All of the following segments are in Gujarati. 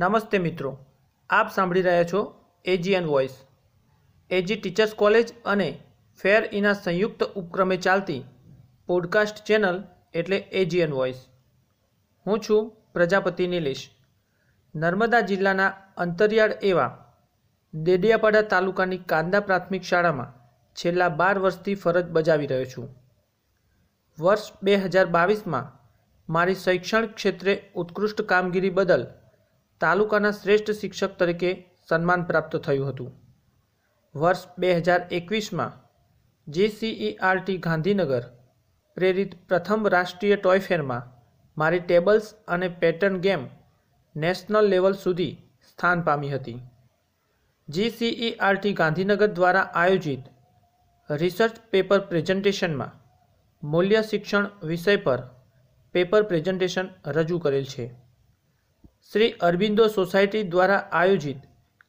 નમસ્તે મિત્રો, આપ સાંભળી રહ્યા છો AGN voice AG teachers college અને ફેર ઇના સંયુક્ત ઉપક્રમે ચાલતી પોડકાસ્ટ ચેનલ એટલે એજીએન વોઇસ હું છું પ્રજાપતિ નિલેશ. નર્મદા જિલ્લાના અંતરિયાળ એવા દેડિયાપાડા તાલુકાની કાંદા પ્રાથમિક શાળામાં છેલ્લા બાર વર્ષથી ફરજ બજાવી રહ્યો છું. વર્ષ બે હજાર બાવીસમાં મારી શૈક્ષણિક ક્ષેત્રે ઉત્કૃષ્ટ કામગીરી બદલ તાલુકાના શ્રેષ્ઠ શિક્ષક તરીકે સન્માન પ્રાપ્ત થયું હતું. વર્ષ બે હજાર એકવીસમાં જીસીઈઆરટી ગાંધીનગર પ્રેરિત પ્રથમ રાષ્ટ્રીય ટોય ફેરમાં મારી ટેબલ્સ અને પેટર્ન ગેમ નેશનલ લેવલ સુધી સ્થાન પામી હતી. જીસીઈઆરટી ગાંધીનગર દ્વારા આયોજિત રિસર્ચ પેપર પ્રેઝન્ટેશનમાં મૂલ્ય શિક્ષણ વિષય પર પેપર પ્રેઝન્ટેશન રજૂ કરેલ છે. શ્રી અરબિંદો સોસાયટી દ્વારા આયોજિત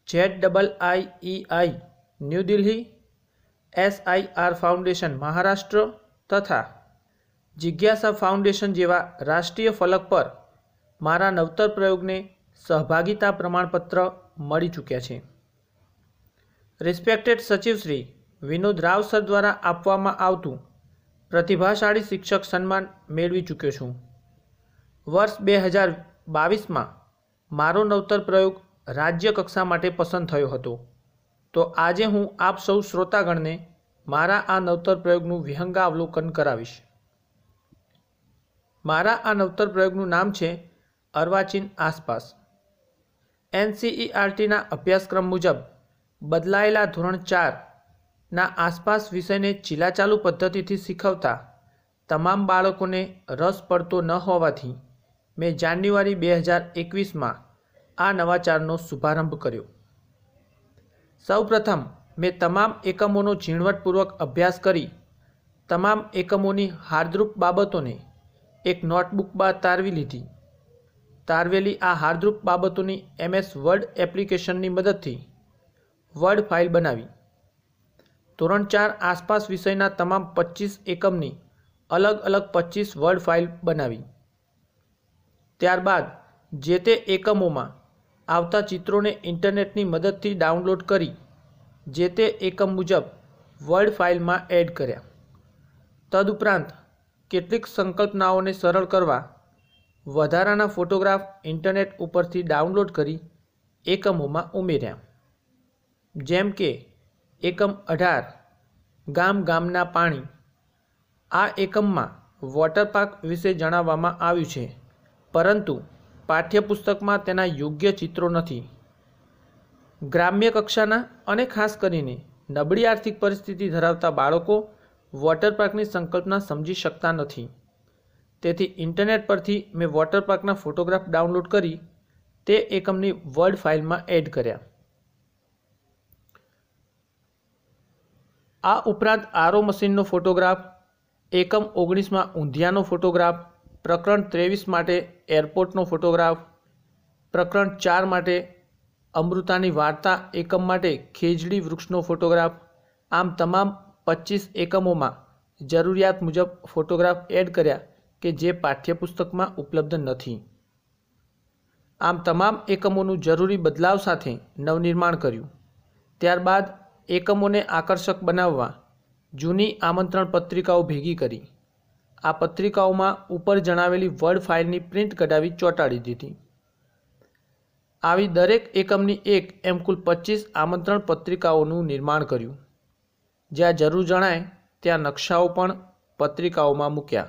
zed double I E I new Delhi SIR foundation Maharashtra તથા જિજ્ઞાસા ફાઉન્ડેશન જેવા રાષ્ટ્રીય ફલક પર મારા નવતર પ્રયોગને સહભાગિતા પ્રમાણપત્ર મળી ચૂક્યા છે. રિસ્પેક્ટેડ સચિવ શ્રી વિનોદ રાવ સર દ્વારા આપવામાં આવતું પ્રતિભાશાળી શિક્ષક સન્માન મેળવી ચૂક્યો છું. વર્ષ બે હજાર બાવીસમાં મારો નવતર પ્રયોગ રાજ્ય કક્ષા માટે પસંદ થયો હતો. તો આજે હું આપ સૌ શ્રોતાગણને મારા આ નવતર પ્રયોગનું વિહંગાવલોકન કરાવીશ. મારા આ નવતર પ્રયોગનું નામ છે અર્વાચીન આસપાસ. એનસીઈઆરટીના અભ્યાસક્રમ મુજબ બદલાયેલા ધોરણ ચારના આસપાસ વિષયને ચીલાચાલુ પદ્ધતિથી શીખવતા તમામ બાળકોને રસ પડતો ન હોવાથી મેં જાન્યુઆરી બે હજાર એકવીસમાં આ નવાચારનો શુભારંભ કર્યો. સૌપ્રથમ, મેં તમામ એકમોનો ઝીણવટપૂર્વક અભ્યાસ કરી, તમામ એકમોની હાર્દરૂપ બાબતોને એક નોટબુકમાં તારવી લીધી. તારવેલી આ હાર્દરૂપ બાબતોની એમએસ વર્ડ એપ્લિકેશનની મદદથી વર્ડ ફાઇલ બનાવી. ધોરણ ચાર આસપાસ વિષયના તમામ પચીસ એકમની અલગ અલગ પચીસ વર્ડ ફાઇલ બનાવી. ત્યારબાદ, જે તે એકમોમાં આવતા ચિત્રોને ઇન્ટરનેટની મદદથી ડાઉનલોડ કરી, જે તે એકમ મુજબ વર્ડ ફાઇલમાં એડ કર્યા. તદુપરાંત, કેટલીક સંકલ્પનાઓને સરળ કરવા, વધારાના ફોટોગ્રાફ ઇન્ટરનેટ ઉપરથી ડાઉનલોડ કરી એકમોમાં ઉમેર્યા. જેમ કે, એકમ અઢાર, ગામ ગામના પાણી. આ એકમમાં વોટર પાર્ક વિશે જણાવવામાં આવ્યું છે. પરંતુ પાઠ્યપુસ્તકમાં તેના યોગ્ય ચિત્રો નથી. ગ્રામ્ય કક્ષાના અને ખાસ કરીને નબળી આર્થિક પરિસ્થિતિ ધરાવતા બાળકો વોટર પાર્કની સંકલ્પના સમજી શકતા નથી. તેથી ઇન્ટરનેટ પરથી મેં વોટર પાર્કના ફોટોગ્રાફ ડાઉનલોડ કરી તે એકમની વર્ડ ફાઇલમાં એડ કર્યા. આ ઉપરાંત આરો મશીનનો ફોટોગ્રાફ, એકમ ઓગણીસમાં ઊંધિયાનો ફોટોગ્રાફ પ્રકરણ ત્રેવીસ માટે એરપોર્ટનો ફોટોગ્રાફ. પ્રકરણ ચાર માટે અમૃતાની વાર્તા એકમ માટે ખેજડી વૃક્ષનો ફોટોગ્રાફ. આમ તમામ પચીસ એકમોમાં જરૂરિયાત મુજબ ફોટોગ્રાફ એડ કર્યા કે જે પાઠ્યપુસ્તકમાં ઉપલબ્ધ નથી. આમ તમામ એકમોનું જરૂરી બદલાવ સાથે નવનિર્માણ કર્યું. ત્યારબાદ એકમોને આકર્ષક બનાવવા જૂની આમંત્રણ પત્રિકાઓ ભેગી કરી. આ પત્રિકાઓમાં ઉપર જણાવેલી વર્ડ ફાઇલની પ્રિન્ટ કઢાવી ચોંટાડી દીધી. આવી દરેક એકમની એક એમ કુલ પચીસ આમંત્રણ પત્રિકાઓનું નિર્માણ કર્યું. જ્યાં જરૂર જણાય ત્યાં નકશાઓ પણ પત્રિકાઓમાં મૂક્યા.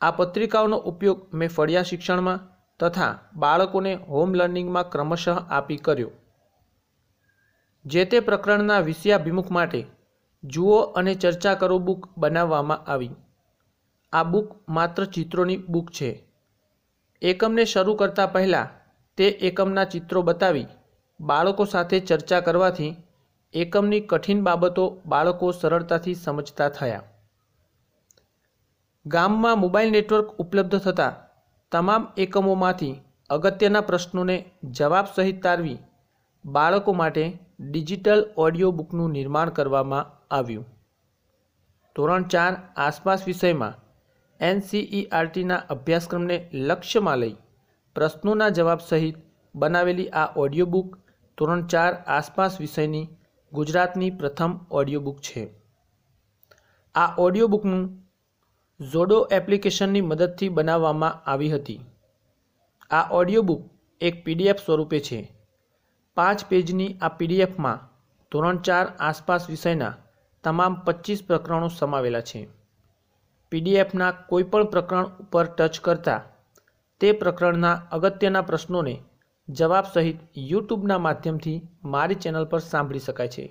આ પત્રિકાઓનો ઉપયોગ મેં ફળિયા શિક્ષણમાં તથા બાળકોને હોમ લર્નિંગમાં ક્રમશઃ આપી કર્યો. જે તે પ્રકરણના વિષયાભિમુખ માટે જુઓ અને ચર્ચા કરો બુક બનાવવામાં આવી. આ બુક માત્ર ચિત્રોની બુક છે. એકમને શરૂ કરતાં પહેલાં તે એકમના ચિત્રો બતાવી બાળકો સાથે ચર્ચા કરવાથી એકમની કઠિન બાબતો બાળકો સરળતાથી સમજતા થયા. ગામમાં મોબાઈલ નેટવર્ક ઉપલબ્ધ થતાં તમામ એકમોમાંથી અગત્યના પ્રશ્નોને જવાબ સહિત તારવી બાળકો માટે ડિજિટલ ઓડિયો બુકનું નિર્માણ કરવામાં આવ્યું. ધોરણ ચાર આસપાસ વિષયમાં એનસીઈઆરટીના અભ્યાસક્રમને લક્ષ્યમાં લઈ પ્રશ્નોના જવાબ સહિત બનાવેલી આ ઓડિયો બુક ધોરણ ચાર આસપાસ વિષયની ગુજરાતની પ્રથમ ઓડિયો બુક છે. આ ઓડિયો બુકનું ઝોડો એપ્લિકેશનની મદદથી બનાવવામાં આવી હતી. આ ઓડિયો બુક એક પીડીએફ સ્વરૂપે છે. પાંચ પેજની આ પીડીએફમાં ધોરણ ચાર આસપાસ વિષયના તમામ પચીસ પ્રકરણો સમાવેલા છે. પીડીએફના કોઈપણ પ્રકરણ ઉપર ટચ કરતા તે પ્રકરણના અગત્યના પ્રશ્નોને જવાબ સહિત યુટ્યુબના માધ્યમથી મારી ચેનલ પર સાંભળી શકાય છે.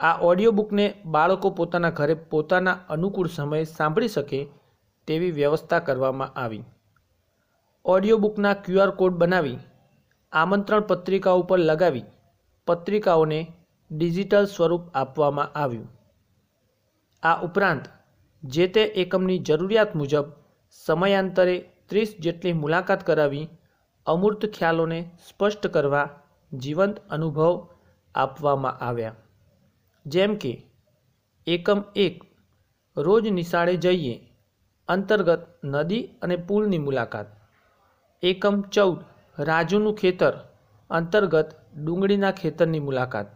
આ ઓડિયો બુકને બાળકો પોતાના ઘરે પોતાના અનુકૂળ સમયે સાંભળી શકે તેવી વ્યવસ્થા કરવામાં આવી. ઓડિયો બુકના ક્યુઆર કોડ બનાવી, આમંત્રણ પત્રિકા ઉપર લગાવી પત્રિકાઓને ડિજિટલ સ્વરૂપ આપવામાં આવ્યું. આ ઉપરાંત જે તે એકમની જરૂરિયાત મુજબ સમયાંતરે ત્રીસ જેટલી મુલાકાત કરાવી અમૂર્ત ખ્યાલોને સ્પષ્ટ કરવા જીવંત અનુભવ આપવામાં આવ્યા. જેમ કે, એકમ એક, રોજ નિશાળે જઈએ અંતર્ગત નદી અને પુલની મુલાકાત. એકમ ચૌદ, રાજુનું ખેતર અંતર્ગત ડુંગળીના ખેતરની મુલાકાત.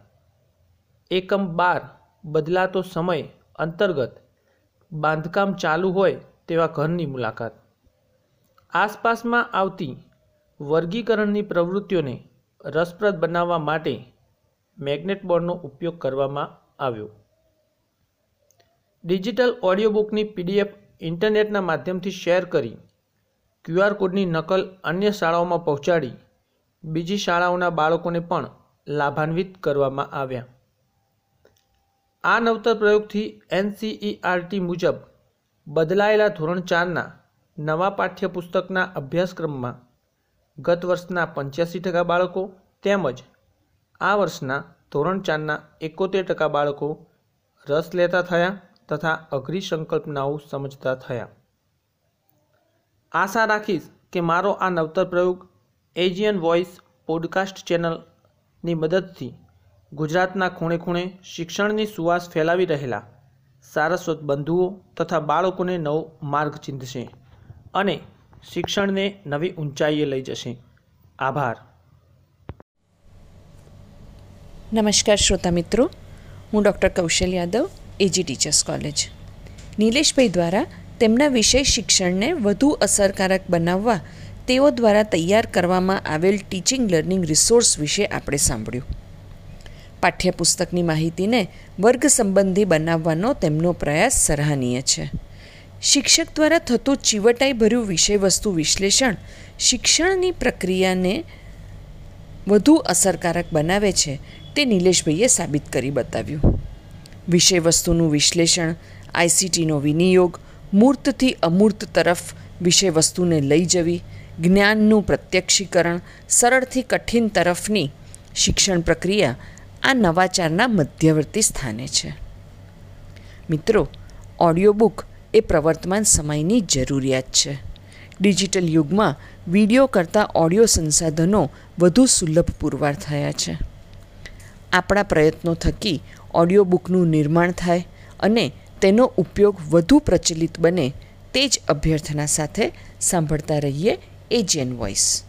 એકમ બાર, બદલાતો સમય અંતર્ગત બાંધકામ ચાલુ હોય તેવા ઘરની મુલાકાત. આસપાસમાં આવતી વર્ગીકરણની પ્રવૃત્તિઓને રસપ્રદ બનાવવા માટે મેગ્નેટ બોર્ડનો ઉપયોગ કરવામાં આવ્યો. ડિજિટલ ઓડિયો બુકની પીડીએફ ઇન્ટરનેટના માધ્યમથી શેર કરી ક્યુઆર કોડની નકલ અન્ય શાળાઓમાં પહોંચાડી બીજી શાળાઓના બાળકોને પણ લાભાન્વિત કરવામાં આવ્યા. આ નવતર પ્રયોગથી એનસીઈઆરટી મુજબ બદલાયેલા ધોરણ ચારના નવા પાઠ્યપુસ્તકના અભ્યાસક્રમમાં ગત વર્ષના પંચ્યાસી ટકા બાળકો તેમજ આ વર્ષના ધોરણ ચારના એકોતેર ટકા બાળકો રસ લેતા થયા તથા અઘરી સંકલ્પનાઓ સમજતા થયા. આશા રાખીશ કે મારો આ નવતર પ્રયોગ એજિયન વોઇસ પોડકાસ્ટ ચેનલની મદદથી ગુજરાતના ખૂણે ખૂણે શિક્ષણની સુવાસ ફેલાવી રહેલા સારસ્વત બંધુઓ તથા બાળકોને નવો માર્ગ ચિંધશે અને શિક્ષણને નવી ઊંચાઈએ લઈ જશે. આભાર. નમસ્કાર શ્રોતા મિત્રો. હું doctor Kaushal Yadav AG teachers college Nileshbhai દ્વારા તેમના વિષય શિક્ષણને વધુ અસરકારક બનાવવા તેઓ દ્વારા તૈયાર કરવામાં આવેલ ટીચિંગ લર્નિંગ રિસોર્સ વિશે આપણે સાંભળ્યું. પાઠ્યપુસ્તકની માહિતીને વર્ગ સંબંધી બનાવવાનો તેમનો પ્રયાસ સરાહનીય છે. શિક્ષક દ્વારા થતું ચીવટાઈભર્યું વિષયવસ્તુ વિશ્લેષણ શિક્ષણની પ્રક્રિયાને વધુ અસરકારક બનાવે છે તે નિલેશભાઈએ સાબિત કરી બતાવ્યું. વિષયવસ્તુનું વિશ્લેષણ આઈસીટીનો વિનિયોગ, મૂર્તથી અમૂર્ત તરફ વિષયવસ્તુને લઈ જવી, જ્ઞાનનું પ્રત્યક્ષીકરણ, સરળથી કઠિન તરફની શિક્ષણ પ્રક્રિયા આ નવાચારના મધ્યવર્તી સ્થાને છે. મિત્રો ઓડિયો બુક એ પ્રવર્તમાન સમયની જરૂરિયાત છે. ડિજિટલ યુગમાં વીડિયો કરતાં ઓડિયો સંસાધનો વધુ સુલભ પુરવાર થયા છે. આપણા પ્રયત્નો થકી ઓડિયો બુકનું નિર્માણ થાય અને તેનો ઉપયોગ વધુ પ્રચલિત બને તે જ અભ્યર્થના સાથે સાંભળતા રહીએ એજિયન વોઇસ.